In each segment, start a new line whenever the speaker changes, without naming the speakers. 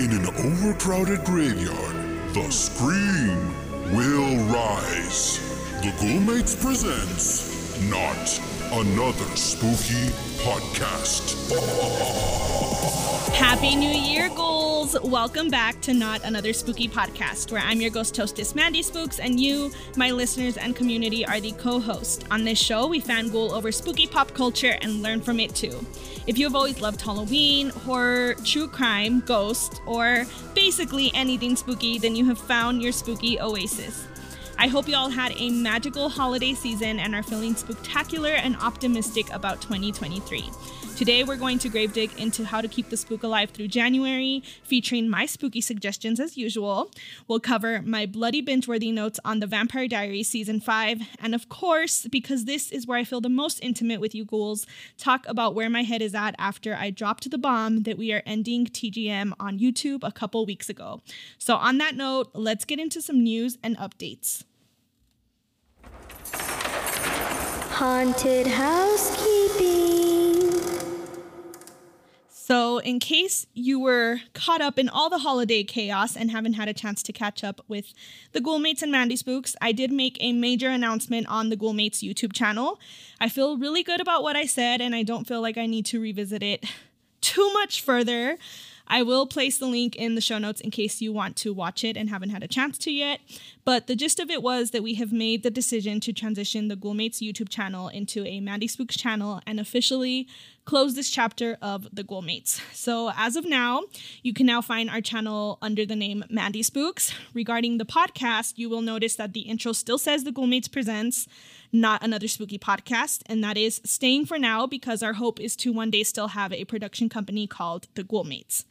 In an overcrowded graveyard, the scream will rise. The Ghoulmates presents Not Another Spooky Podcast.
Happy New Year, Welcome back to Not Another Spooky Podcast, where I'm your ghost hostess, Mandy Spooks, and you, my listeners and community, are the co host. On this show, we fangirl over spooky pop culture and learn from it too. If you have always loved Halloween, horror, true crime, ghosts, or basically anything spooky, then you have found your spooky oasis. I hope you all had a magical holiday season and are feeling spectacular and optimistic about 2023. Today, we're going to grave dig into how to keep the spook alive through January, featuring my spooky suggestions as usual. We'll cover my bloody binge worthy notes on the Vampire Diaries season 5, and of course, because this is where I feel the most intimate with you ghouls, talk about where my head is at after I dropped the bomb that we are ending TGM on YouTube a couple weeks ago. So, on that note, let's get into some news and updates.
Haunted housekeeping.
So, in case you were caught up in all the holiday chaos and haven't had a chance to catch up with the Ghoulmates and Mandy Spooks, I did make a major announcement on the Ghoulmates YouTube channel. I feel really good about what I said, and I don't feel like I need to revisit it too much further. I will place the link in the show notes in case you want to watch it and haven't had a chance to yet. But the gist of it was that we have made the decision to transition the Ghoulmates YouTube channel into a Mandy Spooks channel and officially close this chapter of the Ghoulmates. So as of now, you can now find our channel under the name Mandy Spooks. Regarding the podcast, you will notice that the intro still says the Ghoulmates presents not another spooky podcast, and that is staying for now because our hope is to one day still have a production company called the Ghoulmates.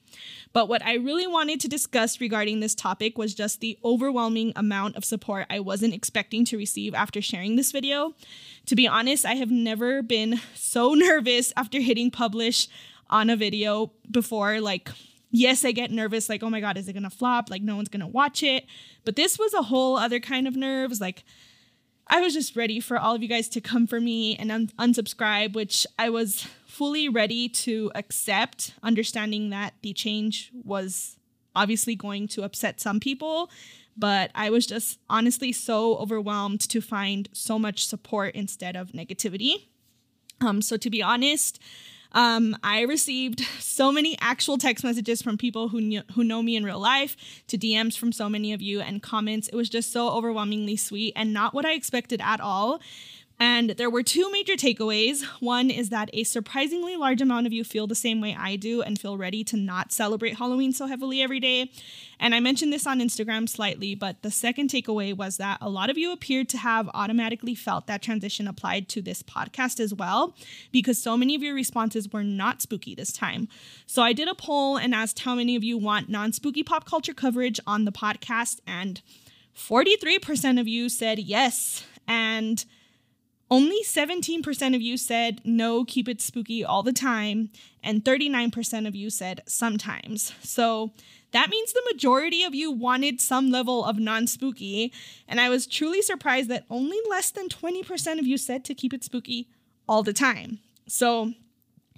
But what I really wanted to discuss regarding this topic was just the overwhelming amount of support I wasn't expecting to receive after sharing this video. To be honest, I have never been so nervous after hitting publish on a video before. Like, yes, I get nervous, like, oh my God, is it gonna flop? Like, no one's gonna watch it. But this was a whole other kind of nerves. Like, I was just ready for all of you guys to come for me and un- unsubscribe, which I was fully ready to accept, understanding that the change was obviously going to upset some people. But I was just honestly so overwhelmed to find so much support instead of negativity. Um, so, to be honest, um, I received so many actual text messages from people who who know me in real life, to DMs from so many of you, and comments. It was just so overwhelmingly sweet and not what I expected at all. And there were two major takeaways. One is that a surprisingly large amount of you feel the same way I do and feel ready to not celebrate Halloween so heavily every day. And I mentioned this on Instagram slightly, but the second takeaway was that a lot of you appeared to have automatically felt that transition applied to this podcast as well, because so many of your responses were not spooky this time. So I did a poll and asked how many of you want non spooky pop culture coverage on the podcast, and 43% of you said yes. And only 17% of you said no, keep it spooky all the time, and 39% of you said sometimes. So that means the majority of you wanted some level of non spooky, and I was truly surprised that only less than 20% of you said to keep it spooky all the time. So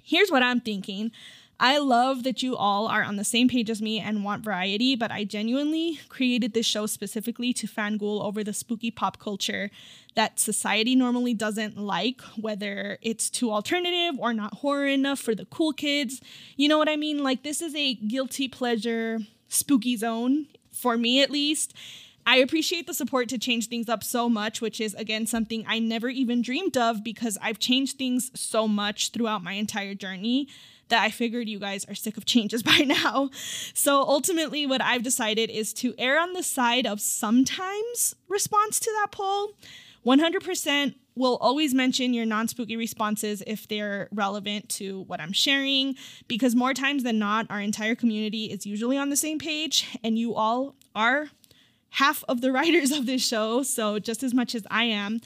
here's what I'm thinking. I love that you all are on the same page as me and want variety, but I genuinely created this show specifically to fangirl over the spooky pop culture that society normally doesn't like, whether it's too alternative or not horror enough for the cool kids. You know what I mean? Like, this is a guilty pleasure spooky zone, for me at least. I appreciate the support to change things up so much, which is again something I never even dreamed of because I've changed things so much throughout my entire journey that I figured you guys are sick of changes by now. So ultimately, what I've decided is to err on the side of sometimes response to that poll. 100% will always mention your non spooky responses if they're relevant to what I'm sharing, because more times than not, our entire community is usually on the same page, and you all are half of the writers of this show, so just as much as I am.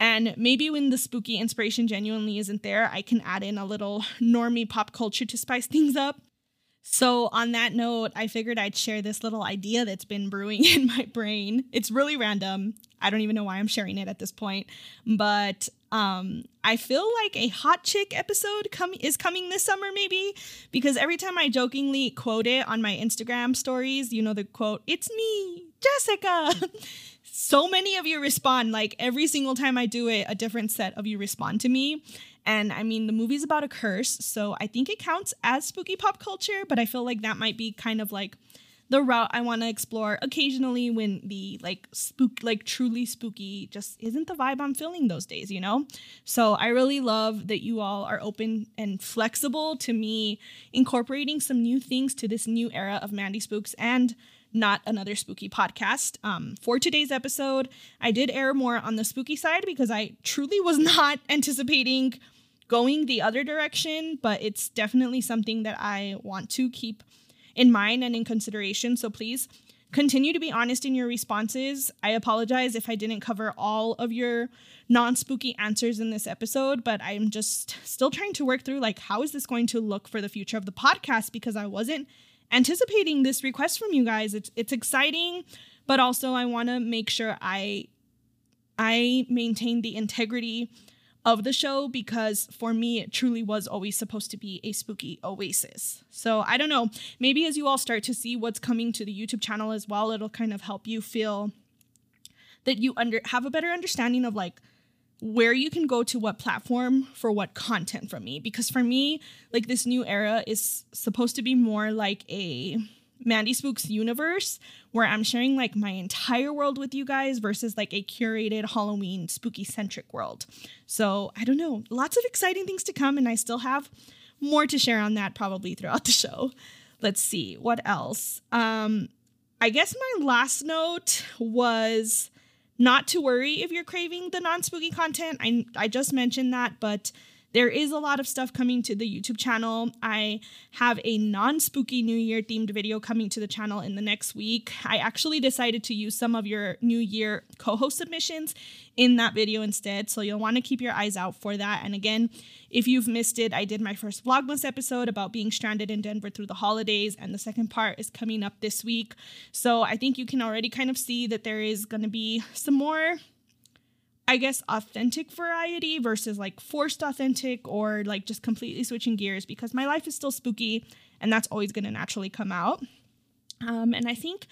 And maybe when the spooky inspiration genuinely isn't there, I can add in a little normie pop culture to spice things up. So, on that note, I figured I'd share this little idea that's been brewing in my brain. It's really random. I don't even know why I'm sharing it at this point, but Um, I feel like a hot chick episode com- is coming this summer, maybe, because every time I jokingly quote it on my Instagram stories, you know the quote, "It's me, Jessica." so many of you respond. Like every single time I do it, a different set of you respond to me. And I mean, the movie's about a curse, so I think it counts as spooky pop culture, but I feel like that might be kind of like the route I want to explore occasionally when the like spook like truly spooky just isn't the vibe I'm feeling those days, you know? So I really love that you all are open and flexible to me incorporating some new things to this new era of Mandy Spooks and not another spooky podcast. Um, for today's episode, I did err more on the spooky side because I truly was not anticipating going the other direction, but it's definitely something that I want to keep in mind and in consideration. So please continue to be honest in your responses. I apologize if I didn't cover all of your non spooky answers in this episode, but I'm just still trying to work through like how is this going to look for the future of the podcast because I wasn't anticipating this request from you guys. It's it's exciting, but also I want to make sure I I maintain the integrity of the show because for me it truly was always supposed to be a spooky oasis. So I don't know, maybe as you all start to see what's coming to the YouTube channel as well, it'll kind of help you feel that you under have a better understanding of like where you can go to what platform for what content from me because for me like this new era is supposed to be more like a Mandy Spooks universe where I'm sharing like my entire world with you guys versus like a curated Halloween spooky centric world. So I don't know, lots of exciting things to come, and I still have more to share on that probably throughout the show. Let's see what else. Um, I guess my last note was not to worry if you're craving the non spooky content. I I just mentioned that, but there is a lot of stuff coming to the YouTube channel. I have a non spooky New Year themed video coming to the channel in the next week. I actually decided to use some of your New Year co host submissions in that video instead. So you'll want to keep your eyes out for that. And again, if you've missed it, I did my first Vlogmas episode about being stranded in Denver through the holidays, and the second part is coming up this week. So I think you can already kind of see that there is going to be some more I guess, authentic variety versus like forced authentic or like just completely switching gears because my life is still spooky and that's always going to naturally come out. Um, and I think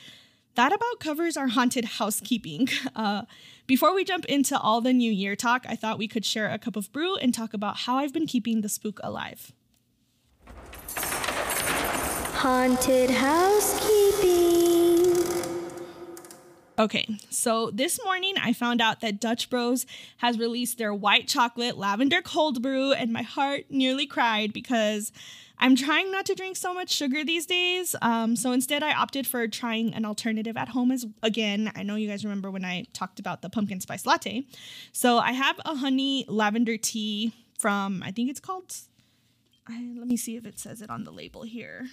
that about covers our haunted housekeeping. Uh, before we jump into all the new year talk, I thought we could share a cup of brew and talk about how I've been keeping the spook alive.
Haunted housekeeping.
Okay, so this morning I found out that Dutch Bros has released their white chocolate lavender cold brew, and my heart nearly cried because I'm trying not to drink so much sugar these days. Um, so instead, I opted for trying an alternative at home as again. I know you guys remember when I talked about the pumpkin spice latte. So I have a honey lavender tea from I think it's called. I, let me see if it says it on the label here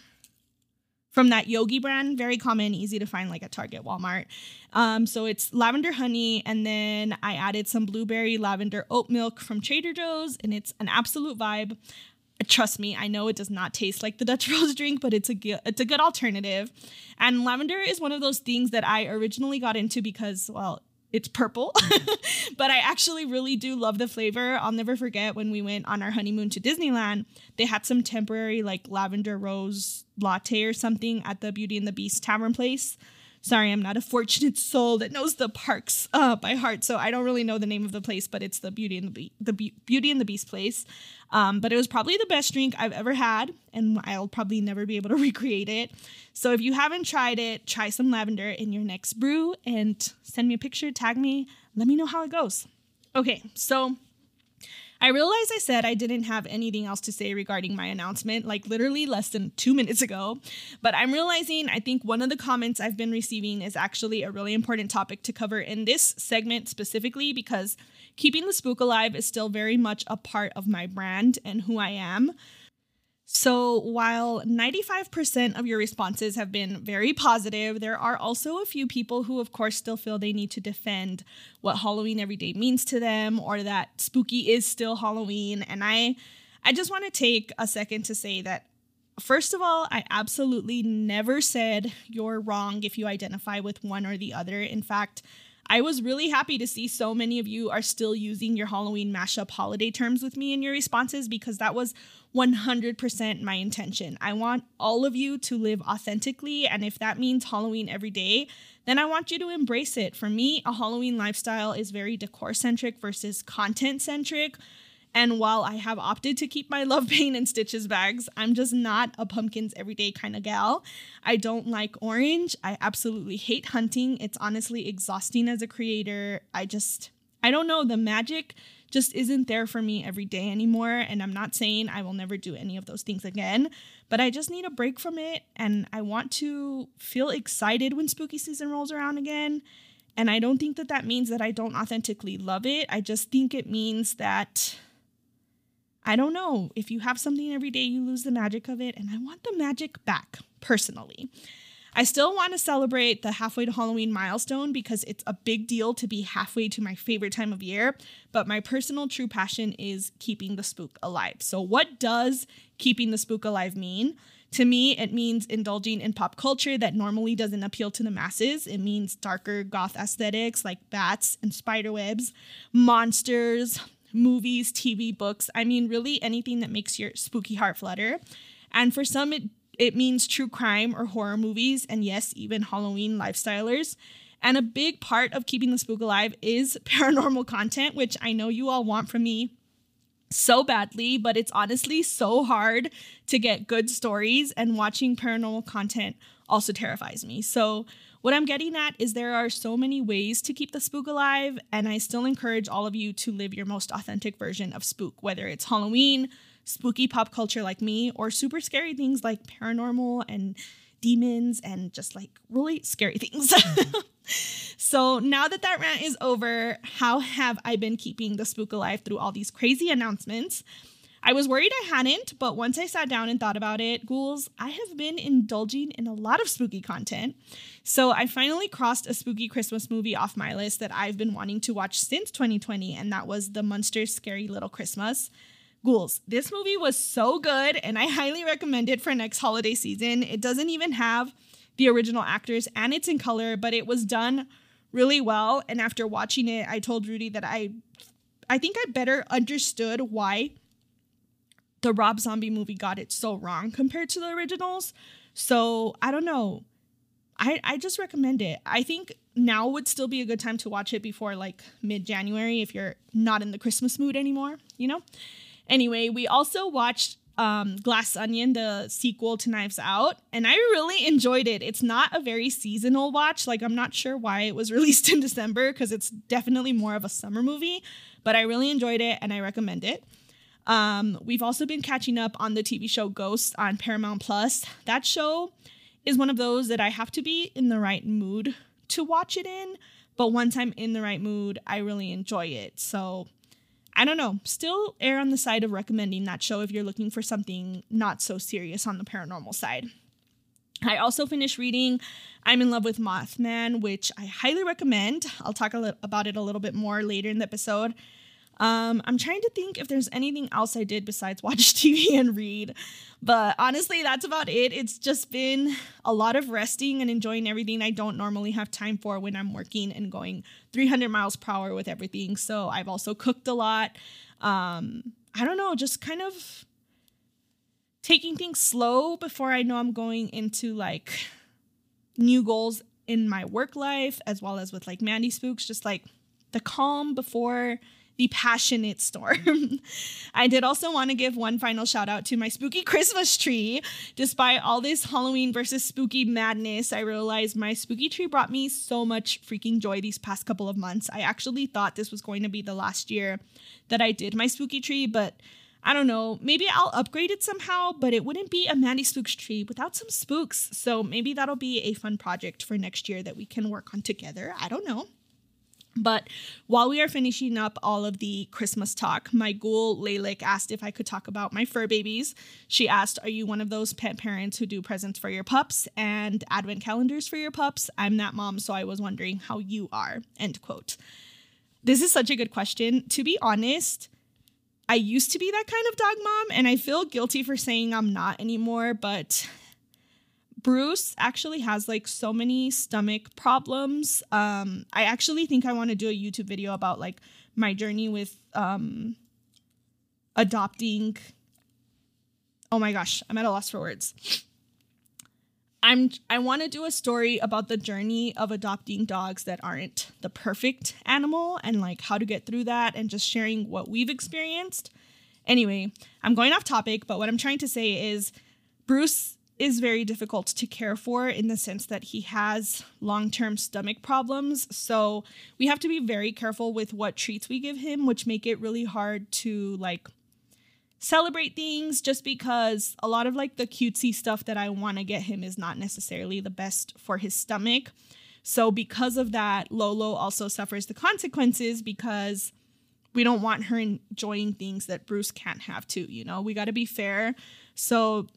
from that Yogi brand, very common, easy to find like at Target, Walmart. Um, so it's lavender honey, and then I added some blueberry lavender oat milk from Trader Joe's, and it's an absolute vibe. Trust me, I know it does not taste like the Dutch Bros drink, but it's a good, it's a good alternative. And lavender is one of those things that I originally got into because, well, it's purple, but I actually really do love the flavor. I'll never forget when we went on our honeymoon to Disneyland, they had some temporary like lavender rose latte or something at the Beauty and the Beast Tavern place. Sorry, I'm not a fortunate soul that knows the parks uh, by heart, so I don't really know the name of the place, but it's the Beauty and the, Be- the Be- Beauty and the Beast place. Um, but it was probably the best drink I've ever had, and I'll probably never be able to recreate it. So if you haven't tried it, try some lavender in your next brew and send me a picture, tag me, let me know how it goes. Okay, so I realized I said I didn't have anything else to say regarding my announcement, like literally less than two minutes ago. But I'm realizing I think one of the comments I've been receiving is actually a really important topic to cover in this segment specifically because keeping the spook alive is still very much a part of my brand and who I am. So, while 95% of your responses have been very positive, there are also a few people who, of course, still feel they need to defend what Halloween every day means to them or that spooky is still Halloween. And I, I just want to take a second to say that, first of all, I absolutely never said you're wrong if you identify with one or the other. In fact, I was really happy to see so many of you are still using your Halloween mashup holiday terms with me in your responses because that was 100% my intention. I want all of you to live authentically, and if that means Halloween every day, then I want you to embrace it. For me, a Halloween lifestyle is very decor centric versus content centric. And while I have opted to keep my love paint and stitches bags, I'm just not a pumpkins everyday kind of gal. I don't like orange. I absolutely hate hunting. It's honestly exhausting as a creator. I just, I don't know, the magic just isn't there for me every day anymore. And I'm not saying I will never do any of those things again, but I just need a break from it. And I want to feel excited when spooky season rolls around again. And I don't think that that means that I don't authentically love it. I just think it means that I don't know. If you have something every day, you lose the magic of it. And I want the magic back personally. I still want to celebrate the halfway to Halloween milestone because it's a big deal to be halfway to my favorite time of year. But my personal true passion is keeping the spook alive. So, what does keeping the spook alive mean? To me, it means indulging in pop culture that normally doesn't appeal to the masses. It means darker goth aesthetics like bats and spiderwebs, monsters, movies, TV, books. I mean, really anything that makes your spooky heart flutter. And for some, it, it means true crime or horror movies, and yes, even Halloween lifestylers. And a big part of keeping the spook alive is paranormal content, which I know you all want from me so badly, but it's honestly so hard to get good stories, and watching paranormal content also terrifies me. So, what I'm getting at is there are so many ways to keep the spook alive, and I still encourage all of you to live your most authentic version of spook, whether it's Halloween, spooky pop culture like me, or super scary things like paranormal and demons and just like really scary things. so now that that rant is over, how have I been keeping the spook alive through all these crazy announcements? I was worried I hadn't, but once I sat down and thought about it, ghouls, I have been indulging in a lot of spooky content. So I finally crossed a spooky Christmas movie off my list that I've been wanting to watch since 2020, and that was The Munsters Scary Little Christmas. Ghouls, this movie was so good, and I highly recommend it for next holiday season. It doesn't even have the original actors, and it's in color, but it was done really well. And after watching it, I told Rudy that I I think I better understood why the Rob Zombie movie got it so wrong compared to the originals. So I don't know. I, I just recommend it. I think now would still be a good time to watch it before like mid January if you're not in the Christmas mood anymore, you know? Anyway, we also watched um, Glass Onion, the sequel to Knives Out, and I really enjoyed it. It's not a very seasonal watch. Like, I'm not sure why it was released in December because it's definitely more of a summer movie, but I really enjoyed it and I recommend it. Um, we've also been catching up on the TV show Ghosts on Paramount Plus. That show is one of those that I have to be in the right mood to watch it in, but once I'm in the right mood, I really enjoy it. So I don't know, still err on the side of recommending that show if you're looking for something not so serious on the paranormal side. I also finished reading I'm in Love with Mothman, which I highly recommend. I'll talk about it a little bit more later in the episode. Um, I'm trying to think if there's anything else I did besides watch TV and read. But honestly, that's about it. It's just been a lot of resting and enjoying everything I don't normally have time for when I'm working and going 300 miles per hour with everything. So I've also cooked a lot. Um, I don't know, just kind of taking things slow before I know I'm going into like new goals in my work life as well as with like Mandy Spooks, just like the calm before the passionate storm. I did also want to give one final shout out to my spooky Christmas tree. Despite all this Halloween versus spooky madness, I realized my spooky tree brought me so much freaking joy these past couple of months. I actually thought this was going to be the last year that I did my spooky tree, but I don't know, maybe I'll upgrade it somehow, but it wouldn't be a Mandy Spooks tree without some spooks. So maybe that'll be a fun project for next year that we can work on together. I don't know. But while we are finishing up all of the Christmas talk, my ghoul Laylik asked if I could talk about my fur babies. She asked, Are you one of those pet parents who do presents for your pups and advent calendars for your pups? I'm that mom, so I was wondering how you are. End quote. This is such a good question. To be honest, I used to be that kind of dog mom, and I feel guilty for saying I'm not anymore, but Bruce actually has like so many stomach problems. Um, I actually think I want to do a YouTube video about like my journey with um, adopting. Oh my gosh, I'm at a loss for words. I'm I want to do a story about the journey of adopting dogs that aren't the perfect animal and like how to get through that and just sharing what we've experienced. Anyway, I'm going off topic, but what I'm trying to say is Bruce is very difficult to care for in the sense that he has long term stomach problems. So we have to be very careful with what treats we give him, which make it really hard to like celebrate things just because a lot of like the cutesy stuff that I want to get him is not necessarily the best for his stomach. So because of that, Lolo also suffers the consequences because we don't want her enjoying things that Bruce can't have too, you know? We got to be fair. So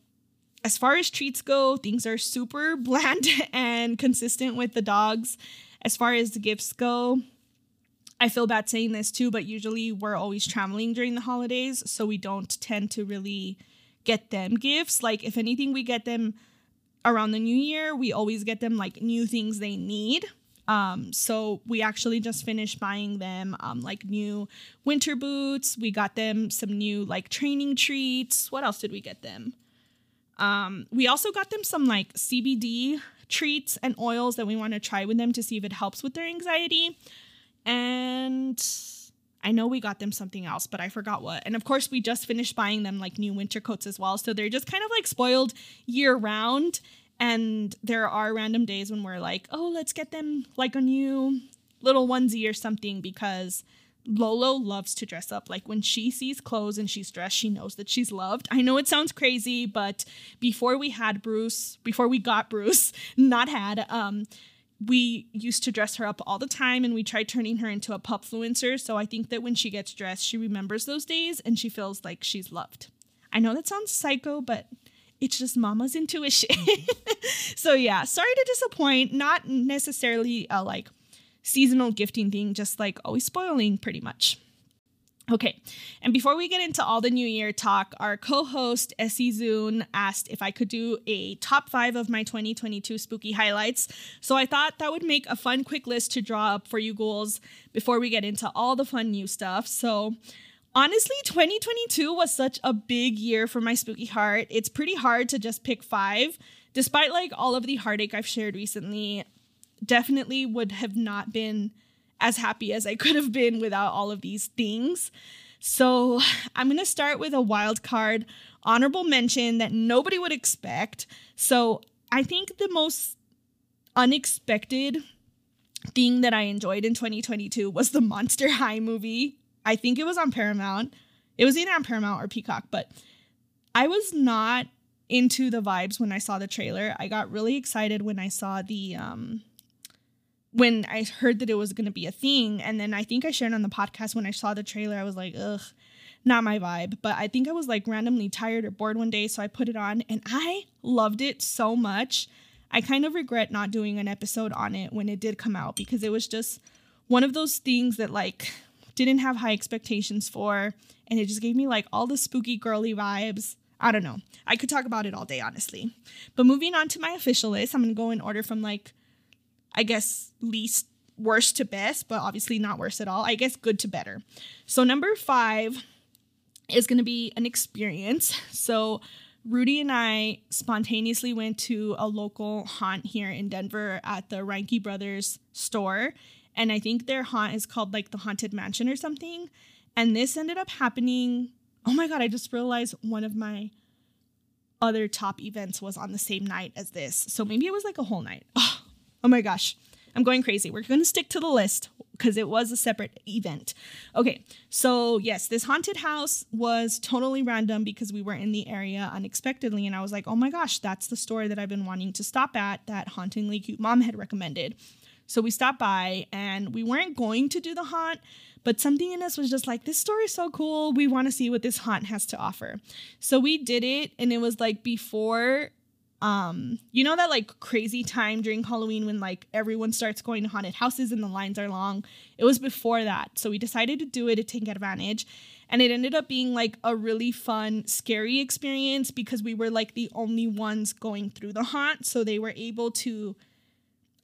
as far as treats go, things are super bland and consistent with the dogs. As far as the gifts go, I feel bad saying this too, but usually we're always traveling during the holidays, so we don't tend to really get them gifts. Like, if anything, we get them around the new year, we always get them like new things they need. Um, so we actually just finished buying them um, like new winter boots. We got them some new like training treats. What else did we get them? Um, we also got them some like CBD treats and oils that we want to try with them to see if it helps with their anxiety. And I know we got them something else, but I forgot what. And of course, we just finished buying them like new winter coats as well. So they're just kind of like spoiled year round. And there are random days when we're like, oh, let's get them like a new little onesie or something because Lolo loves to dress up. Like when she sees clothes and she's dressed, she knows that she's loved. I know it sounds crazy, but before we had Bruce, before we got Bruce, not had, um, we used to dress her up all the time and we tried turning her into a pupfluencer. So I think that when she gets dressed, she remembers those days and she feels like she's loved. I know that sounds psycho, but it's just mama's intuition. so yeah, sorry to disappoint. Not necessarily a like seasonal gifting thing, just like always spoiling pretty much. Okay, and before we get into all the New Year talk, our co host, Essie Zune, asked if I could do a top five of my 2022 spooky highlights. So I thought that would make a fun, quick list to draw up for you ghouls before we get into all the fun new stuff. So honestly, 2022 was such a big year for my spooky heart. It's pretty hard to just pick five. Despite like all of the heartache I've shared recently, definitely would have not been as happy as I could have been without all of these things. So I'm going to start with a wild card honorable mention that nobody would expect. So I think the most unexpected thing that I enjoyed in 2022 was the Monster High movie. I think it was on Paramount. It was either on Paramount or Peacock, but I was not into the vibes when I saw the trailer. I got really excited when I saw the um when I heard that it was going to be a thing. And then I think I shared on the podcast when I saw the trailer, I was like, ugh, not my vibe. But I think I was like randomly tired or bored one day. So I put it on and I loved it so much. I kind of regret not doing an episode on it when it did come out because it was just one of those things that like didn't have high expectations for. And it just gave me like all the spooky girly vibes. I don't know. I could talk about it all day, honestly. But moving on to my official list, I'm going to go in order from like I guess, least worst to best, but obviously not worse at all. I guess good to better. So, number five is going to be an experience. So, Rudy and I spontaneously went to a local haunt here in Denver at the Reinke Brothers store. And I think their haunt is called like the Haunted Mansion or something. And this ended up happening. Oh my God, I just realized one of my other top events was on the same night as this. So maybe it was like a whole night. Oh, Oh my gosh, I'm going crazy. We're going to stick to the list because it was a separate event. Okay, so yes, this haunted house was totally random because we were in the area unexpectedly. And I was like, oh my gosh, that's the store that I've been wanting to stop at that Hauntingly Cute Mom had recommended. So we stopped by and we weren't going to do the haunt, but something in us was just like, this store is so cool. We want to see what this haunt has to offer. So we did it, and it was like before um you know that like crazy time during halloween when like everyone starts going to haunted houses and the lines are long it was before that so we decided to do it to take advantage And it ended up being like a really fun, scary experience because we were like the only ones going through the haunt. So they were able to,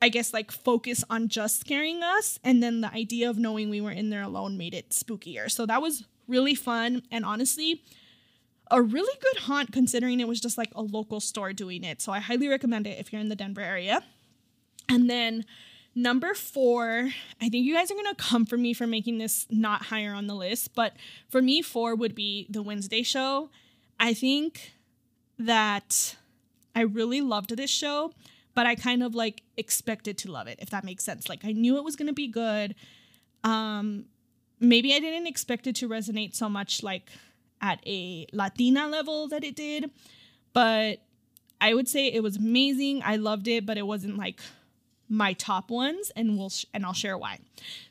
I guess, like focus on just scaring us. And then the idea of knowing we were in there alone made it spookier. So that was really fun. And honestly, a really good haunt considering it was just like a local store doing it. So I highly recommend it if you're in the Denver area. And then number four, I think you guys are gonna come for me for making this not higher on the list, but for me, four would be the Wednesday show. I think that I really loved this show, but I kind of like expected to love it, if that makes sense. Like I knew it was gonna be good. Um, maybe I didn't expect it to resonate so much like at a Latina level that it did, but I would say it was amazing. I loved it, but it wasn't like my top ones and we'll sh- and I'll share why.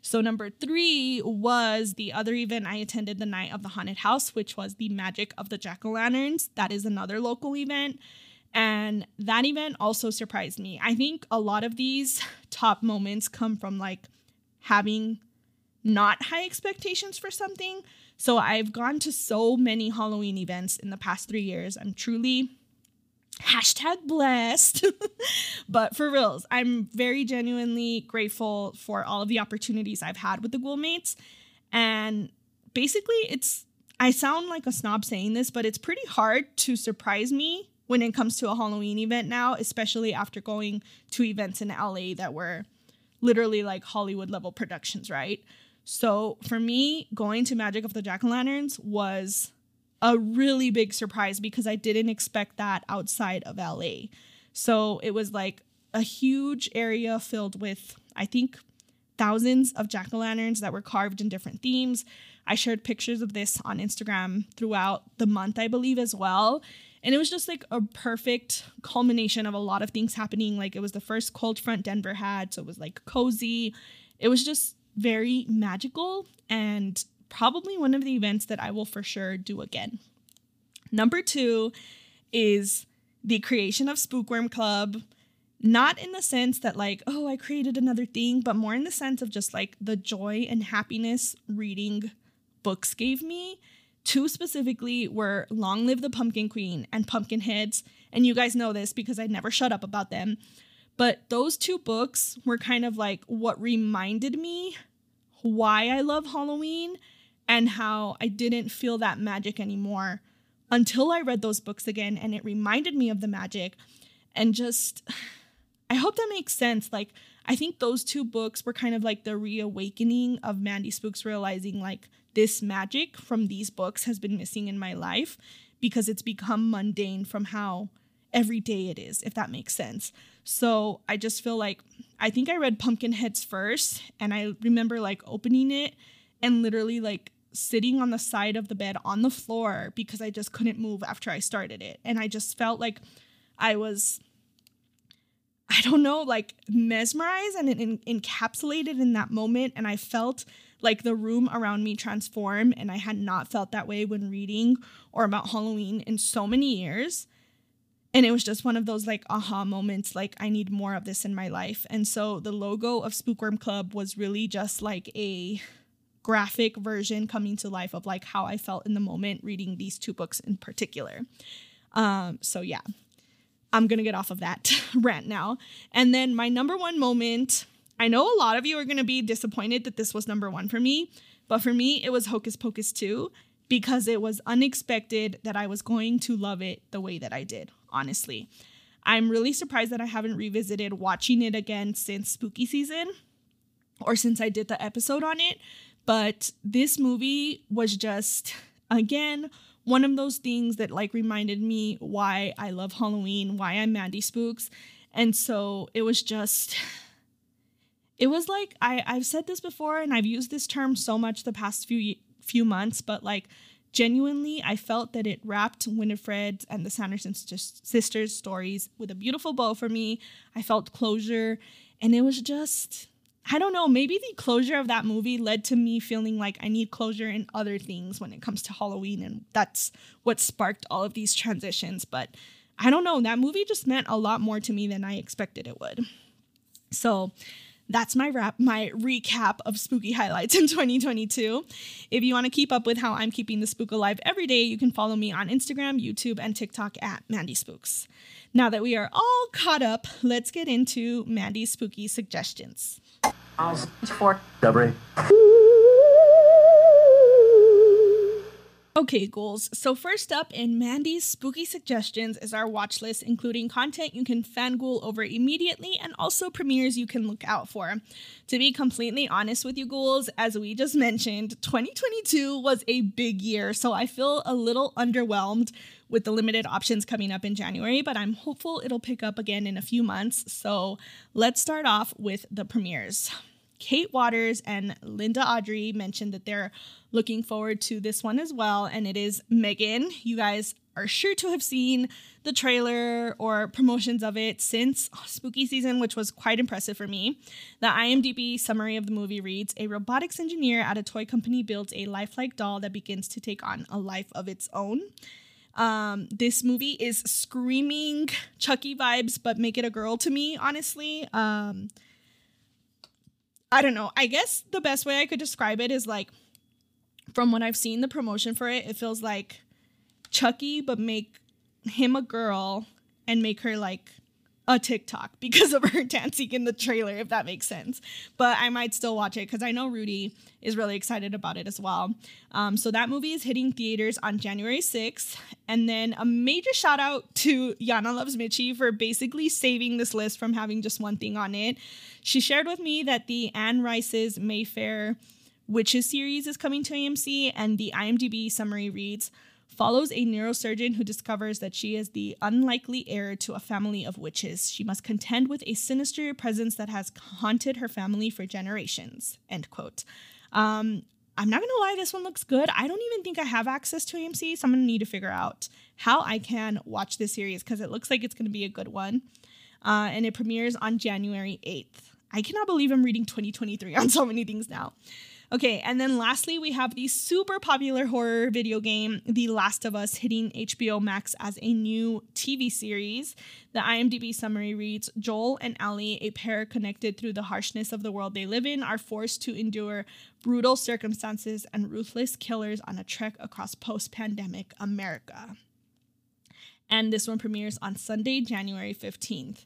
So number 3 was the other event I attended the night of the haunted house which was the magic of the jack-o'-lanterns. That is another local event and that event also surprised me. I think a lot of these top moments come from like having not high expectations for something. So I've gone to so many Halloween events in the past 3 years. I'm truly hashtag blessed. but for reals, I'm very genuinely grateful for all of the opportunities I've had with the Ghoulmates. And basically, it's, I sound like a snob saying this, but it's pretty hard to surprise me when it comes to a Halloween event now, especially after going to events in LA that were literally like Hollywood level productions, right? So for me, going to Magic of the Jack o' Lanterns was a really big surprise because I didn't expect that outside of LA. So it was like a huge area filled with, I think, thousands of jack o' lanterns that were carved in different themes. I shared pictures of this on Instagram throughout the month, I believe, as well. And it was just like a perfect culmination of a lot of things happening. Like it was the first cold front Denver had, so it was like cozy. It was just very magical and probably one of the events that I will for sure do again. Number two is the creation of Spookworm Club. Not in the sense that, like, oh, I created another thing, but more in the sense of just like the joy and happiness reading books gave me. Two specifically were Long Live the Pumpkin Queen and Pumpkinheads. And you guys know this because I never shut up about them. But those two books were kind of like what reminded me why I love Halloween and how I didn't feel that magic anymore until I read those books again and it reminded me of the magic. And just, I hope that makes sense. Like, I think those two books were kind of like the reawakening of Mandy Spooks realizing like this magic from these books has been missing in my life because it's become mundane from how every day it is, if that makes sense. So I just feel like I think I read Pumpkinheads first, and I remember like opening it and literally like sitting on the side of the bed on the floor because I just couldn't move after I started it. And I just felt like I was, I don't know, like mesmerized and in, encapsulated in that moment. And I felt like the room around me transform. And I had not felt that way when reading or about Halloween in so many years. And it was just one of those like aha moments, like I need more of this in my life. And so the logo of Spookworm Club was really just like a graphic version coming to life of like how I felt in the moment reading these two books in particular. Um, so yeah, I'm gonna get off of that rant now. And then my number one moment, I know a lot of you are gonna be disappointed that this was number one for me, but for me, it was Hocus Pocus 2 because it was unexpected that I was going to love it the way that I did, honestly. I'm really surprised that I haven't revisited watching it again since spooky season or since I did the episode on it but this movie was just, again, one of those things that like reminded me why I love Halloween, why I'm Mandy Spooks. And so it was just, it was like, I, I've said this before and I've used this term so much the past few few months, but like genuinely, I felt that it wrapped Winifred and the Sanderson sisters stories with a beautiful bow for me. I felt closure and it was just I don't know, maybe the closure of that movie led to me feeling like I need closure in other things when it comes to Halloween. And that's what sparked all of these transitions. But I don't know, that movie just meant a lot more to me than I expected it would. So that's my wrap, my recap of spooky highlights in 2022. If you want to keep up with how I'm keeping the spook alive every day, you can follow me on Instagram, YouTube, and TikTok at Mandy Spooks. Now that we are all caught up, let's get into Mandy's spooky suggestions.
for Double.
Okay, ghouls. So first up in Mandy's spooky suggestions is our watch list, including content you can fangirl over immediately and also premieres you can look out for. To be completely honest with you, ghouls, as we just mentioned, 2022 was a big year, so I feel a little underwhelmed with the limited options coming up in January, but I'm hopeful it'll pick up again in a few months. So let's start off with the premieres. Kate Waters and Linda Audrey mentioned that they're looking forward to this one as well, and it is Megan. You guys are sure to have seen the trailer or promotions of it since spooky season, which was quite impressive for me. The IMDb summary of the movie reads A robotics engineer at a toy company builds a lifelike doll that begins to take on a life of its own. Um, this movie is screaming Chucky vibes, but make it a girl to me, honestly. Um, I don't know. I guess the best way I could describe it is like from what I've seen the promotion for it, it feels like Chucky, but make him a girl and make her like a TikTok because of her dancing in the trailer, if that makes sense. But I might still watch it because I know Rudy is really excited about it as well. Um, so that movie is hitting theaters on January 6th. And then a major shout out to Yana Loves Mitchie for basically saving this list from having just one thing on it. She shared with me that the Anne Rice's Mayfair Witches series is coming to AMC, and the IMDb summary reads follows a neurosurgeon who discovers that she is the unlikely heir to a family of witches. She must contend with a sinister presence that has haunted her family for generations. End quote. Um, I'm not gonna lie, this one looks good. I don't even think I have access to AMC, so I'm gonna need to figure out how I can watch this series because it looks like it's gonna be a good one. Uh, and it premieres on January 8th. I cannot believe I'm reading 2023 on so many things now. Okay, and then lastly, we have the super popular horror video game, The Last of Us, hitting HBO Max as a new TV series. The IMDb summary reads Joel and Ellie, a pair connected through the harshness of the world they live in, are forced to endure brutal circumstances and ruthless killers on a trek across post pandemic America. And this one premieres on Sunday, January 15th.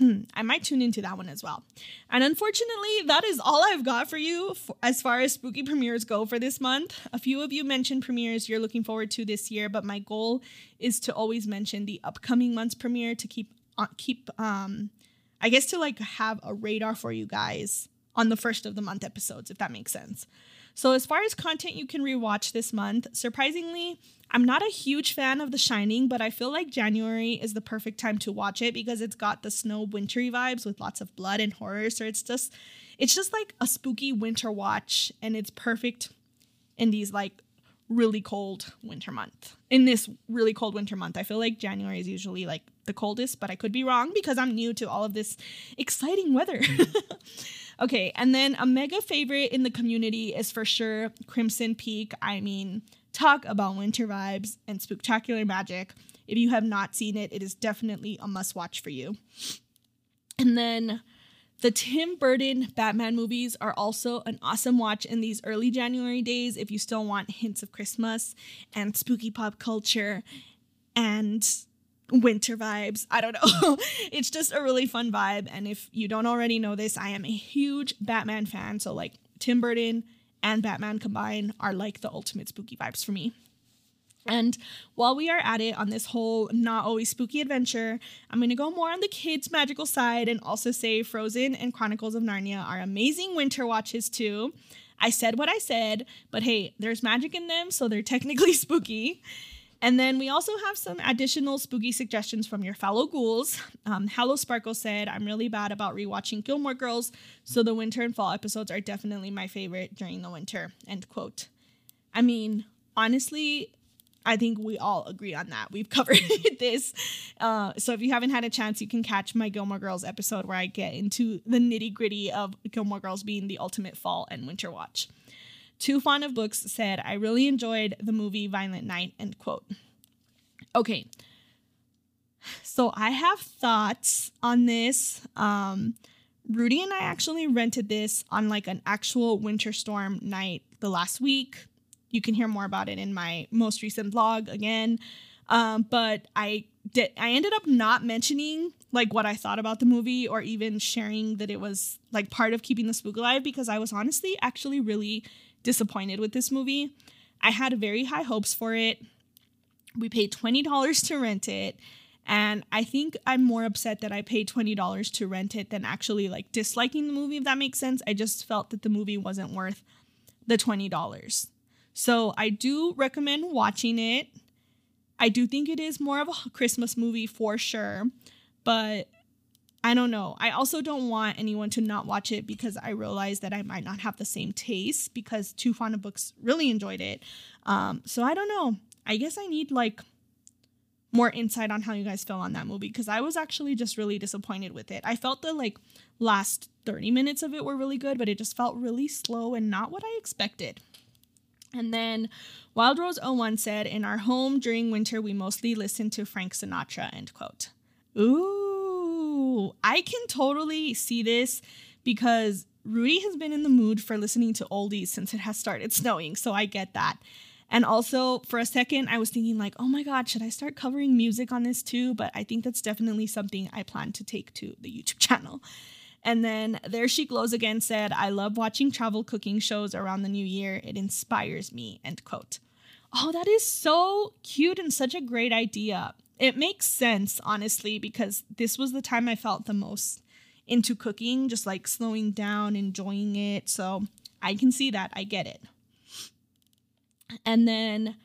Hmm, I might tune into that one as well. And unfortunately, that is all I've got for you for, as far as spooky premieres go for this month. A few of you mentioned premieres you're looking forward to this year, but my goal is to always mention the upcoming month's premiere to keep uh, keep um I guess to like have a radar for you guys on the first of the month episodes if that makes sense. So as far as content you can rewatch this month, surprisingly, I'm not a huge fan of The Shining, but I feel like January is the perfect time to watch it because it's got the snow wintry vibes with lots of blood and horror. So it's just it's just like a spooky winter watch and it's perfect in these like really cold winter month. In this really cold winter month, I feel like January is usually like the coldest, but I could be wrong because I'm new to all of this exciting weather. Mm. okay, and then a mega favorite in the community is for sure Crimson Peak. I mean, talk about winter vibes and spectacular magic. If you have not seen it, it is definitely a must watch for you. And then the Tim Burton Batman movies are also an awesome watch in these early January days if you still want hints of Christmas and spooky pop culture and winter vibes. I don't know. it's just a really fun vibe. And if you don't already know this, I am a huge Batman fan. So, like, Tim Burton and Batman combined are like the ultimate spooky vibes for me. And while we are at it on this whole not always spooky adventure, I'm going to go more on the kids' magical side and also say Frozen and Chronicles of Narnia are amazing winter watches too. I said what I said, but hey, there's magic in them, so they're technically spooky. And then we also have some additional spooky suggestions from your fellow ghouls. Um, Hello Sparkle said, I'm really bad about rewatching Gilmore Girls, so the winter and fall episodes are definitely my favorite during the winter. End quote. I mean, honestly, I think we all agree on that. We've covered this. Uh, so if you haven't had a chance, you can catch my Gilmore Girls episode where I get into the nitty gritty of Gilmore Girls being the ultimate fall and winter watch. Too Fond of Books said, I really enjoyed the movie Violent Night, end quote. Okay. So I have thoughts on this. Um, Rudy and I actually rented this on like an actual winter storm night the last week. You can hear more about it in my most recent vlog again. Um, but I did I ended up not mentioning like what I thought about the movie or even sharing that it was like part of keeping the spook alive because I was honestly actually really disappointed with this movie. I had very high hopes for it. We paid $20 to rent it. And I think I'm more upset that I paid $20 to rent it than actually like disliking the movie, if that makes sense. I just felt that the movie wasn't worth the $20. So I do recommend watching it. I do think it is more of a Christmas movie for sure, but I don't know. I also don't want anyone to not watch it because I realize that I might not have the same taste because Two of Books really enjoyed it. Um, so I don't know. I guess I need like more insight on how you guys feel on that movie because I was actually just really disappointed with it. I felt the like last 30 minutes of it were really good, but it just felt really slow and not what I expected. And then Wild Rose 01 said, In our home during winter, we mostly listen to Frank Sinatra, end quote. Ooh, I can totally see this because Rudy has been in the mood for listening to oldies since it has started snowing, so I get that. And also, for a second, I was thinking, like, oh my God, should I start covering music on this too? But I think that's definitely something I plan to take to the YouTube channel. And then There She Glows Again said, I love watching travel cooking shows around the new year. It inspires me, end quote. Oh, that is so cute and such a great idea. It makes sense, honestly, because this was the time I felt the most into cooking, just like slowing down, enjoying it. So I can see that. I get it. And then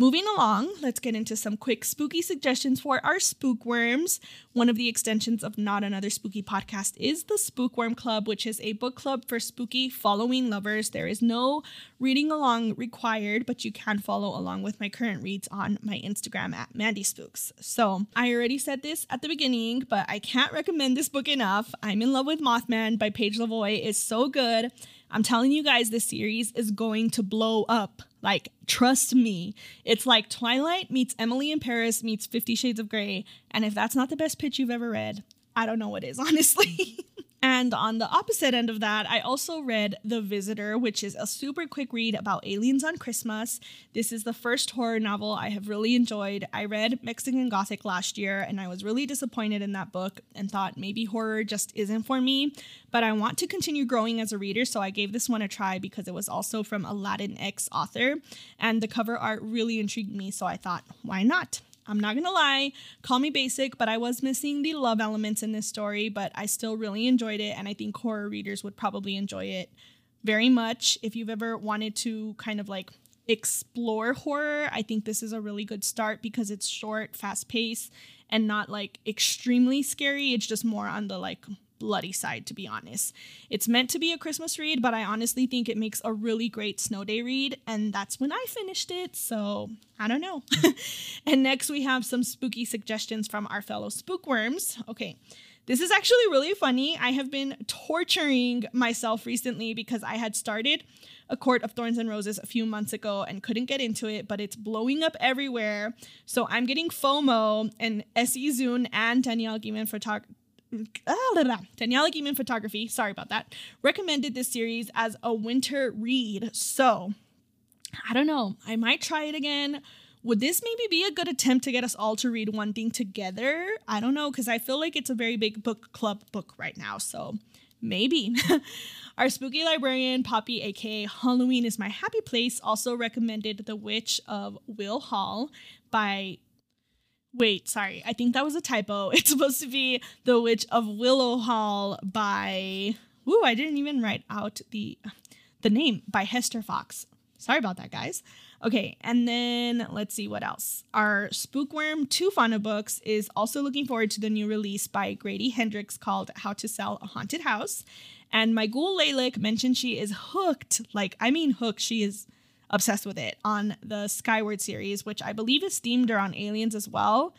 moving along, let's get into some quick spooky suggestions for our spookworms. One of the extensions of Not Another Spooky podcast is the Spookworm Club, which is a book club for spooky following lovers. There is no reading along required, but you can follow along with my current reads on my Instagram at Mandy Spooks. So I already said this at the beginning, but I can't recommend this book enough. I'm in Love with Mothman by Paige Lavoie is so good. I'm telling you guys, this series is going to blow up. Like, trust me. It's like Twilight meets Emily in Paris meets Fifty Shades of Grey. And if that's not the best pitch you've ever read, I don't know what is, honestly. And on the opposite end of that, I also read The Visitor, which is a super quick read about aliens on Christmas. This is the first horror novel I have really enjoyed. I read Mexican Gothic last year and I was really disappointed in that book and thought maybe horror just isn't for me. But I want to continue growing as a reader, so I gave this one a try because it was also from a Latinx author and the cover art really intrigued me, so I thought, why not? I'm not gonna lie, call me basic, but I was missing the love elements in this story, but I still really enjoyed it, and I think horror readers would probably enjoy it very much. If you've ever wanted to kind of like explore horror, I think this is a really good start because it's short, fast paced, and not like extremely scary. It's just more on the like bloody side, to be honest. It's meant to be a Christmas read, but I honestly think it makes a really great snow day read, and that's when I finished it, so I don't know. and next, we have some spooky suggestions from our fellow spookworms. Okay. This is actually really funny. I have been torturing myself recently because I had started A Court of Thorns and Roses a few months ago and couldn't get into it, but it's blowing up everywhere. So I'm getting FOMO, and S.E. Zune and Danielle Geeman Photog- Daniela Geeman Photography, sorry about that, recommended this series as a winter read. So I don't know, I might try it again. Would this maybe be a good attempt to get us all to read one thing together? I don't know, because I feel like it's a very big book club book right now. So maybe. Our spooky librarian, Poppy, aka Halloween is My Happy Place, also recommended The Witch of Will Hall by Wait, sorry. I think that was a typo. It's supposed to be The Witch of Willow Hall by Ooh, I didn't even write out the the name by Hester Fox. Sorry about that, guys. Okay, and then let's see what else. Our Spookworm 2 Fauna books is also looking forward to the new release by Grady Hendrix called How to Sell a Haunted House. And my ghoul Laylick mentioned she is hooked. Like, I mean hooked. She is obsessed with it on the Skyward series, which I believe is themed around aliens as well.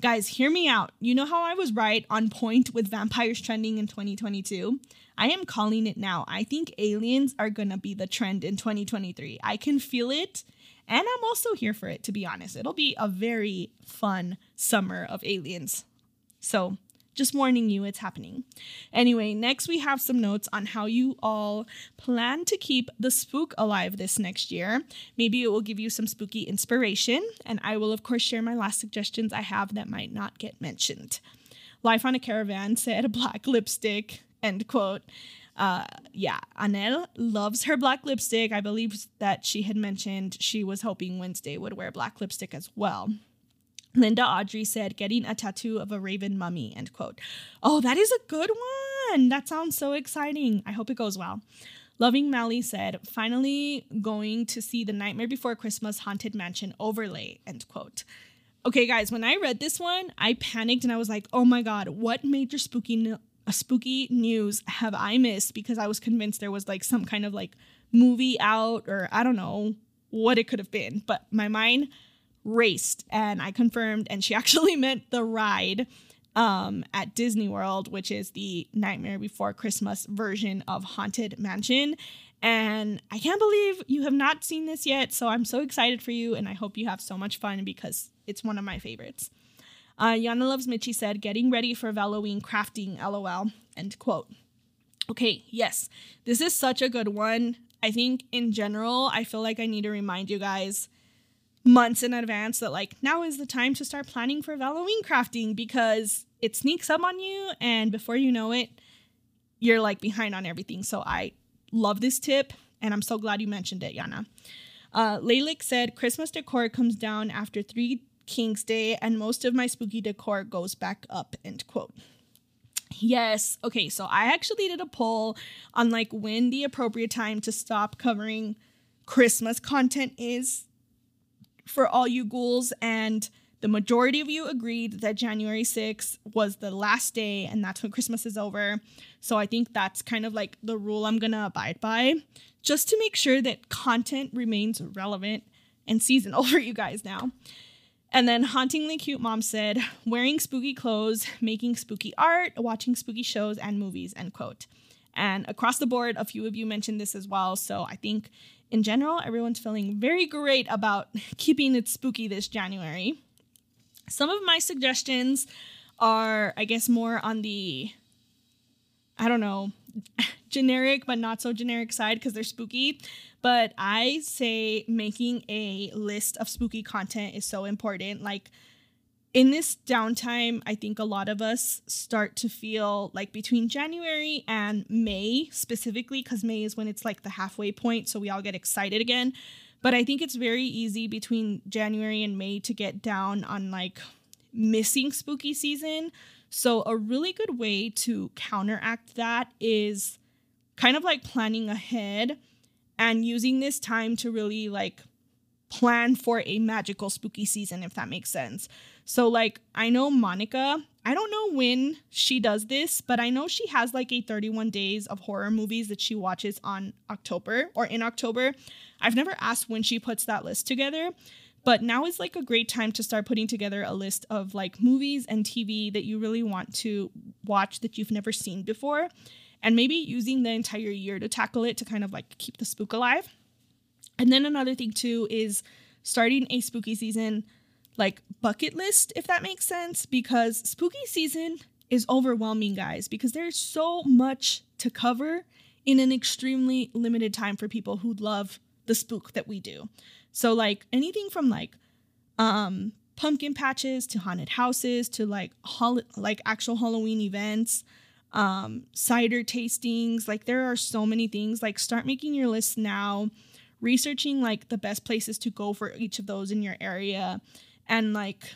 Guys, hear me out. You know how I was right on point with vampires trending in 2022? I am calling it now. I think aliens are gonna be the trend in 2023. I can feel it, and I'm also here for it, to be honest. It'll be a very fun summer of aliens. So just warning you it's happening. Anyway, next we have some notes on how you all plan to keep the spook alive this next year. Maybe it will give you some spooky inspiration, and I will, of course, share my last suggestions I have that might not get mentioned. Life on a Caravan said black lipstick, end quote. Uh, yeah, Anel loves her black lipstick. I believe that she had mentioned she was hoping Wednesday would wear black lipstick as well. Linda Audrey said, getting a tattoo of a raven mummy, end quote. Oh, that is a good one. That sounds so exciting. I hope it goes well. Loving Mally said, finally going to see the Nightmare Before Christmas Haunted Mansion overlay, end quote. Okay, guys, when I read this one, I panicked and I was like, oh my God, what major spooky, no- spooky news have I missed? Because I was convinced there was like some kind of like movie out or I don't know what it could have been. But my mind raced and I confirmed, and she actually meant the ride um, at Disney World, which is the Nightmare Before Christmas version of Haunted Mansion. And I can't believe you have not seen this yet. So I'm so excited for you, and I hope you have so much fun because it's one of my favorites. Uh, Yana Loves Mitchie said, getting ready for Halloween crafting, lol. End quote. Okay, yes, this is such a good one. I think in general, I feel like I need to remind you guys months in advance that like now is the time to start planning for Halloween crafting because it sneaks up on you and before you know it, you're like behind on everything. So I love this tip and I'm so glad you mentioned it, Yana. Uh, Lalik said Christmas decor comes down after Three Kings Day and most of my spooky decor goes back up, end quote. Yes. Okay. So I actually did a poll on like when the appropriate time to stop covering Christmas content is for all you ghouls, and the majority of you agreed that January 6th was the last day and that's when Christmas is over. So I think that's kind of like the rule I'm gonna abide by just to make sure that content remains relevant and seasonal for you guys now. And then Hauntingly Cute Mom said, wearing spooky clothes, making spooky art, watching spooky shows and movies, end quote. And across the board, a few of you mentioned this as well. So I think in general, everyone's feeling very great about keeping it spooky this January. Some of my suggestions are, I guess, more on the, I don't know, generic but not so generic side because they're spooky. But I say making a list of spooky content is so important. Like, in this downtime, I think a lot of us start to feel like between January and May, specifically, because May is when it's like the halfway point. So we all get excited again. But I think it's very easy between January and May to get down on like missing spooky season. So a really good way to counteract that is kind of like planning ahead and using this time to really like plan for a magical spooky season, if that makes sense. So, like, I know Monica, I don't know when she does this, but I know she has like a 31 days of horror movies that she watches on October or in October. I've never asked when she puts that list together, but now is like a great time to start putting together a list of like movies and TV that you really want to watch that you've never seen before. And maybe using the entire year to tackle it to kind of like keep the spook alive. And then another thing too is starting a spooky season like bucket list, if that makes sense, because spooky season is overwhelming, guys, because there's so much to cover in an extremely limited time for people who love the spook that we do. So like anything from like um pumpkin patches to haunted houses to like hol- like actual Halloween events, um cider tastings, like there are so many things. Like start making your list now, researching like the best places to go for each of those in your area and like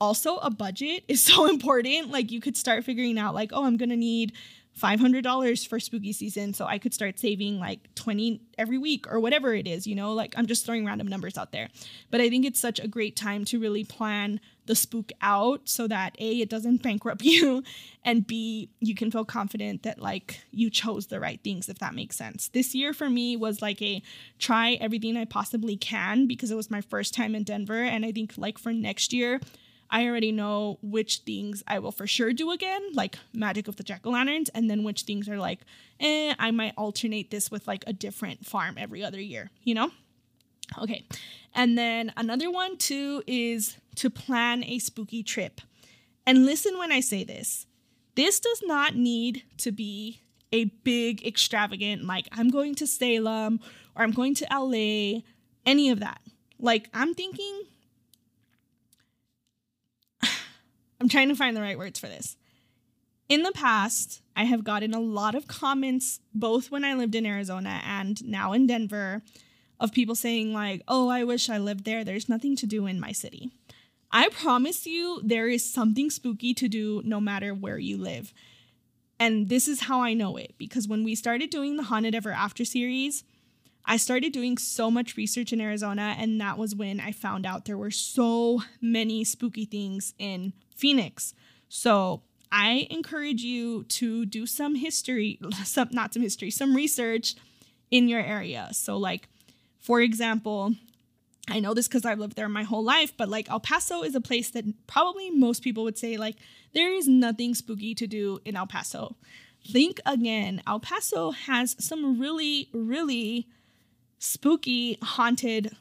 also a budget is so important. Like you could start figuring out like oh i'm gonna need $500 for spooky season so i could start saving like 20 every week or whatever it is you know? Like i'm just throwing random numbers out there. But i think it's such a great time to really plan the spook out so that a it doesn't bankrupt you and b you can feel confident that like you chose the right things if that makes sense. This year for me was like a try everything i possibly can because it was my first time in denver and i think like for next year I already know which things I will for sure do again, like Magic of the Jack o' Lanterns, and then which things are like, eh, I might alternate this with like a different farm every other year, you know? Okay. And then another one too is to plan a spooky trip. And listen when I say this. This does not need to be a big extravagant like I'm going to Salem or I'm going to LA, any of that. Like I'm thinking I'm trying to find the right words for this. In the past, I have gotten a lot of comments both when I lived in Arizona and now in Denver of people saying like, "Oh, I wish I lived there. There's nothing to do in my city." I promise you there is something spooky to do no matter where you live. And this is how I know it because when we started doing the Haunted Ever After series, I started doing so much research in Arizona, and that was when I found out there were so many spooky things in Phoenix. So I encourage you to do some history, some not some history, some research in your area. So, like, for example, I know this because I've lived there my whole life, but like El Paso is a place that probably most people would say, like, there is nothing spooky to do in El Paso. Think again, El Paso has some really, really spooky, haunted,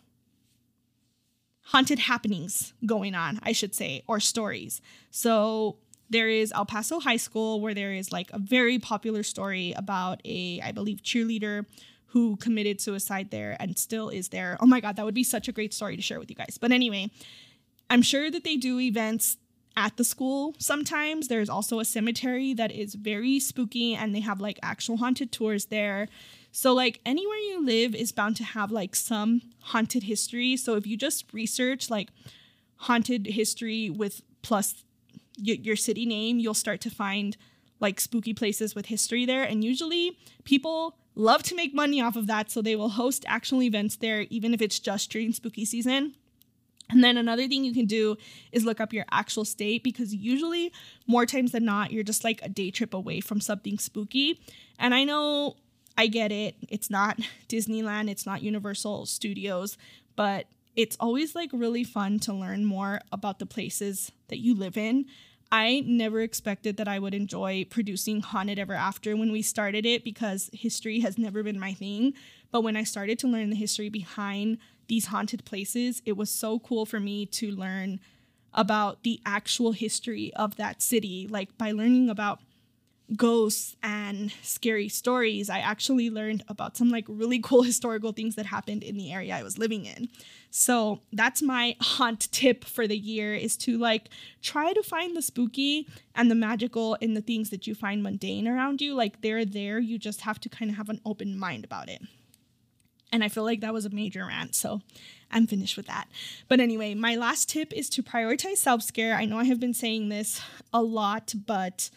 haunted happenings going on, I should say, or stories. So there is El Paso High School, where there is like a very popular story about a, I believe, cheerleader who committed suicide there and still is there. Oh my God, that would be such a great story to share with you guys. But anyway, I'm sure that they do events at the school sometimes. There's also a cemetery that is very spooky and they have like actual haunted tours there. So, like, anywhere you live is bound to have like some haunted history. So, if you just research like haunted history with plus y- your city name, you'll start to find like spooky places with history there. And usually people love to make money off of that. So they will host actual events there, even if it's just during spooky season. And then another thing you can do is look up your actual state because usually, more times than not, you're just like a day trip away from something spooky. And I know I get it, it's not Disneyland, it's not Universal Studios, but it's always like really fun to learn more about the places that you live in. I never expected that I would enjoy producing Haunted Ever After when we started it because history has never been my thing. But when I started to learn the history behind these haunted places, it was so cool for me to learn about the actual history of that city. Like by learning about ghosts and scary stories, I actually learned about some like really cool historical things that happened in the area I was living in. So that's my haunt tip for the year is to like try to find the spooky and the magical in the things that you find mundane around you. Like they're there, you just have to kind of have an open mind about it. And I feel like that was a major rant, so I'm finished with that. But anyway, my last tip is to prioritize self care. I know I have been saying this a lot, but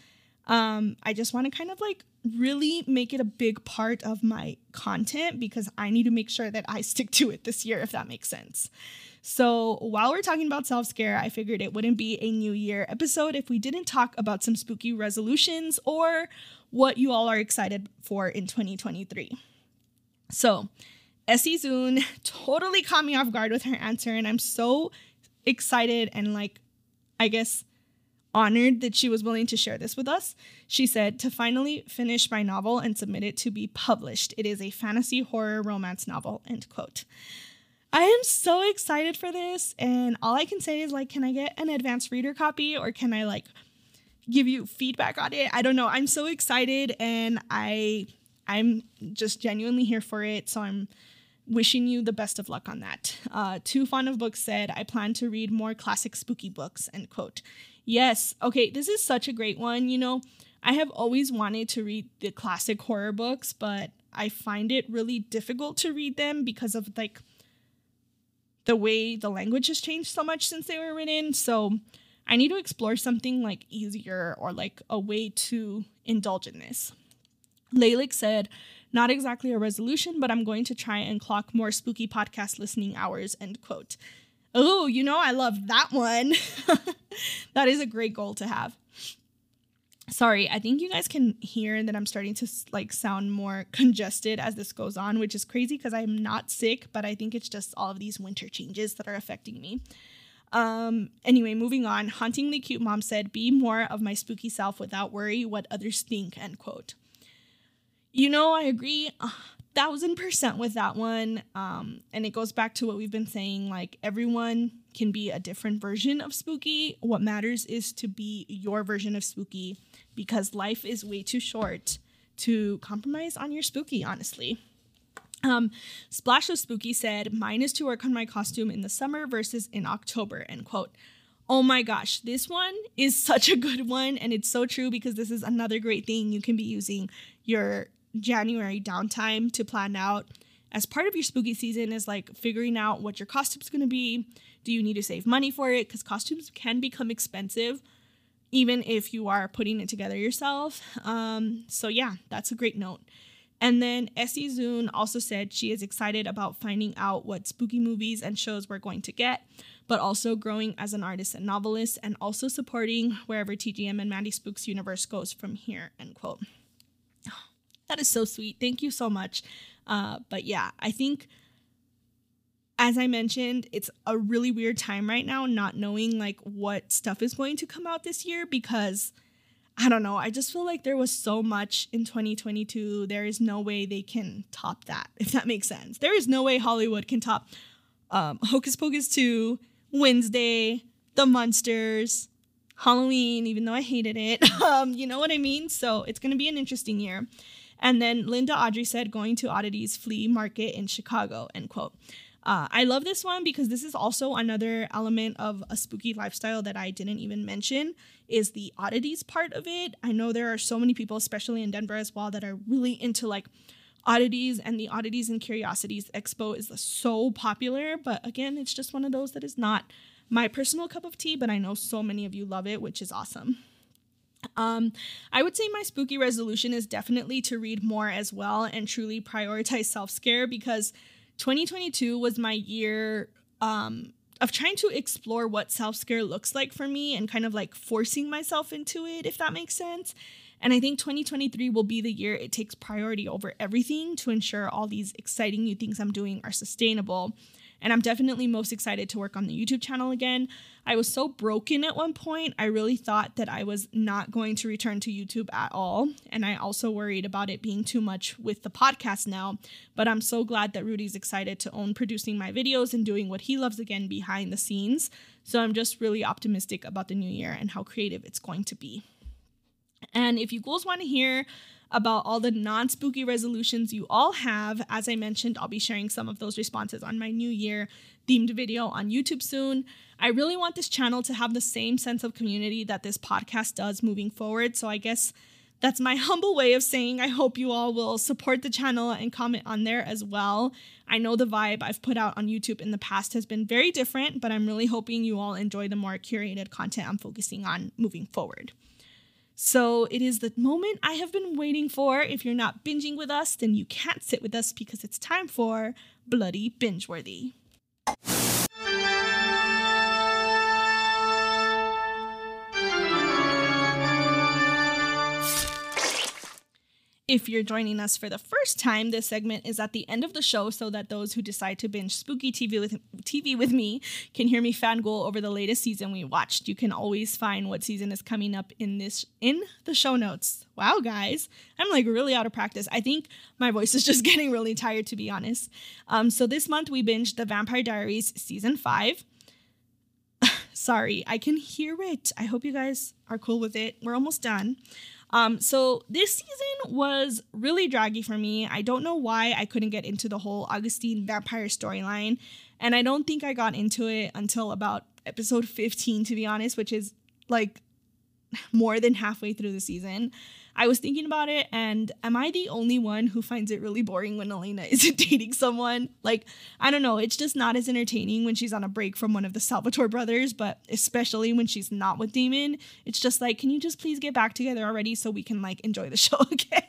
um, I just want to kind of like really make it a big part of my content because I need to make sure that I stick to it this year, if that makes sense. So, while we're talking about self scare, I figured it wouldn't be a new year episode if we didn't talk about some spooky resolutions or what you all are excited for in 2023. So, Essie Zune totally caught me off guard with her answer, and I'm so excited and like, I guess, honored that she was willing to share this with us. She said, To finally finish my novel and submit it to be published. It is a fantasy horror romance novel. End quote. I am so excited for this. And all I can say is, like, can I get an advanced reader copy or can I, like, give you feedback on it? I don't know. I'm so excited and I. I'm just genuinely here for it. So I'm wishing you the best of luck on that. Uh, Too Fond of Books said, I plan to read more classic spooky books, end quote. Yes. Okay. This is such a great one. You know, I have always wanted to read the classic horror books, but I find it really difficult to read them because of like the way the language has changed so much since they were written. So I need to explore something like easier or like a way to indulge in this. Lalik said, not exactly a resolution, but I'm going to try and clock more spooky podcast listening hours, end quote. Oh, you know, I love that one. that is a great goal to have. Sorry, I think you guys can hear that I'm starting to like sound more congested as this goes on, which is crazy because I'm not sick, but I think it's just all of these winter changes that are affecting me. Um, anyway, moving on. Hauntingly cute mom said, "Be more of my spooky self without worry what others think." End quote. You know, I agree thousand percent with that one. Um, and it goes back to what we've been saying like, everyone can be a different version of spooky. What matters is to be your version of spooky because life is way too short to compromise on your spooky, honestly. Um, Splash of Spooky said, Mine is to work on my costume in the summer versus in October, end quote. Oh my gosh, this one is such a good one. And it's so true because this is another great thing you can be using your January downtime to plan out as part of your spooky season is like figuring out what your costume's gonna be. Do you need to save money for it? Because costumes can become expensive even if you are putting it together yourself. Um, so, yeah, that's a great note. And then Essie Zune also said she is excited about finding out what spooky movies and shows we're going to get, but also growing as an artist and novelist, and also supporting wherever TGM and Mandy Spooks universe goes from here. End quote. That is so sweet. Thank you so much. Uh, but yeah, I think as I mentioned, it's a really weird time right now, not knowing like what stuff is going to come out this year because I don't know. I just feel like there was so much in 2022. There is no way they can top that, if that makes sense. There is no way Hollywood can top um, Hocus Pocus 2, Wednesday, The Munsters, Halloween, even though I hated it. Um, you know what I mean? So it's going to be an interesting year. And then Linda Audrey said, going to Oddities Flea Market in Chicago, end quote. Uh, I love this one because this is also another element of a spooky lifestyle that I didn't even mention is the oddities part of it. I know there are so many people, especially in Denver as well, that are really into like oddities and the oddities and curiosities expo is so popular but again it's just one of those that is not my personal cup of tea but i know so many of you love it which is awesome um, I would say my spooky resolution is definitely to read more as well and truly prioritize self scare because 2022 was my year um, of trying to explore what self scare looks like for me and kind of like forcing myself into it, if that makes sense. And I think 2023 will be the year it takes priority over everything to ensure all these exciting new things I'm doing are sustainable and I'm definitely most excited to work on the YouTube channel again. I was so broken at one point, I really thought that I was not going to return to YouTube at all. And I also worried about it being too much with the podcast now. But I'm so glad that Rudy's excited to own producing my videos and doing what he loves again behind the scenes. So I'm just really optimistic about the new year and how creative it's going to be. And if you girls want to hear about all the non spooky resolutions you all have. As I mentioned, I'll be sharing some of those responses on my New Year themed video on YouTube soon. I really want this channel to have the same sense of community that this podcast does moving forward. So I guess that's my humble way of saying I hope you all will support the channel and comment on there as well. I know the vibe I've put out on YouTube in the past has been very different, but I'm really hoping you all enjoy the more curated content I'm focusing on moving forward. So it is the moment I have been waiting for. If you're not binging with us, then you can't sit with us because it's time for Bloody Bingeworthy. If you're joining us for the first time, this segment is at the end of the show so that those who decide to binge spooky TV with TV with me can hear me fangirl over the latest season we watched. You can always find what season is coming up in this in the show notes. Wow, guys, I'm like really out of practice. I think my voice is just getting really tired, to be honest. Um, so this month we binged The Vampire Diaries season five. Sorry, I can hear it. I hope you guys are cool with it. We're almost done. Um, so this season was really draggy for me. I don't know why I couldn't get into the whole Augustine vampire storyline, and I don't think I got into it until about episode 15, to be honest, which is like more than halfway through the season. I was thinking about it, and am I the only one who finds it really boring when Elena isn't dating someone? Like, I don't know, it's just not as entertaining when she's on a break from one of the Salvatore brothers, but especially when she's not with Damon. It's just like, can you just please get back together already so we can like enjoy the show again?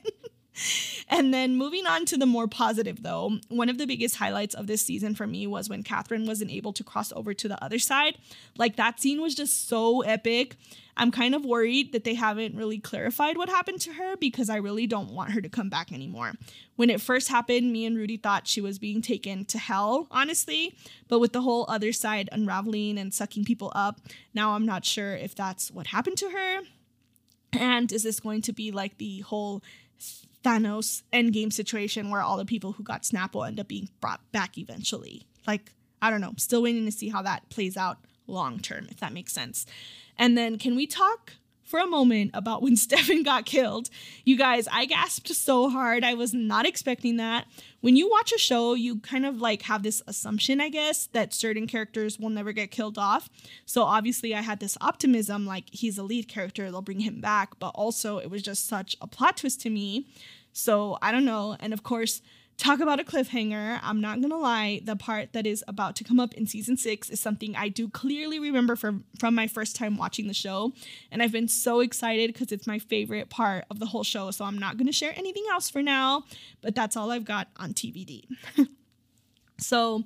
and then moving on to the more positive, though, one of the biggest highlights of this season for me was when Catherine wasn't able to cross over to the other side. Like that scene was just so epic. I'm kind of worried that they haven't really clarified what happened to her because I really don't want her to come back anymore. When it first happened, me and Rudy thought she was being taken to hell, honestly, but with the whole other side unraveling and sucking people up, now I'm not sure if that's what happened to her. And is this going to be like the whole Thanos endgame situation where all the people who got Snap will end up being brought back eventually. Like, I don't know. Still waiting to see how that plays out long term, if that makes sense. And then, can we talk for a moment about when Stefan got killed. You guys, I gasped so hard. I was not expecting that. When you watch a show, you kind of like have this assumption, I guess, that certain characters will never get killed off. So obviously, I had this optimism like he's a lead character, they'll bring him back. But also, it was just such a plot twist to me. So I don't know. And of course, Talk about a cliffhanger. I'm not gonna lie, the part that is about to come up in season six is something I do clearly remember from from my first time watching the show, and I've been so excited because it's my favorite part of the whole show. So I'm not gonna share anything else for now, but that's all I've got on TVD. so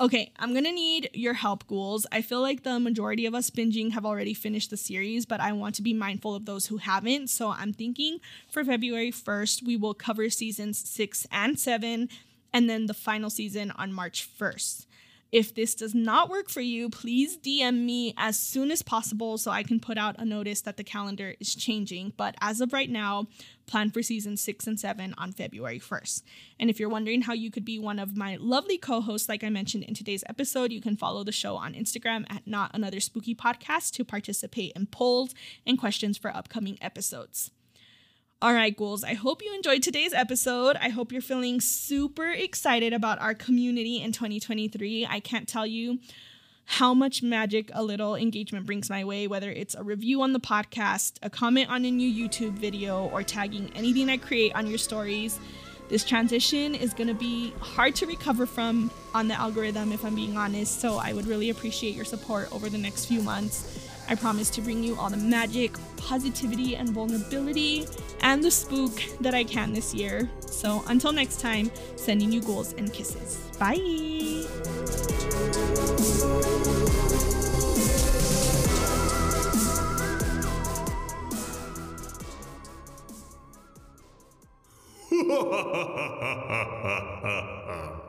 Okay, I'm gonna need your help, ghouls. I feel like the majority of us binging have already finished the series, but I want to be mindful of those who haven't. So I'm thinking for February 1st, we will cover seasons six and seven, and then the final season on March 1st. If this does not work for you, please DM me as soon as possible so I can put out a notice that the calendar is changing. But as of right now, plan for season six and seven on February 1st. And if you're wondering how you could be one of my lovely co hosts, like I mentioned in today's episode, you can follow the show on Instagram at Not Another Spooky Podcast to participate in polls and questions for upcoming episodes. All right, ghouls, I hope you enjoyed today's episode. I hope you're feeling super excited about our community in 2023. I can't tell you how much magic a little engagement brings my way, whether it's a review on the podcast, a comment on a new YouTube video, or tagging anything I create on your stories. This transition is going to be hard to recover from on the algorithm, if I'm being honest, so I would really appreciate your support over the next few months. I promise to bring you all the magic, positivity, and vulnerability and the spook that I can this year. So until next time, sending you goals and kisses. Bye.
Ha ha ha ha ha ha!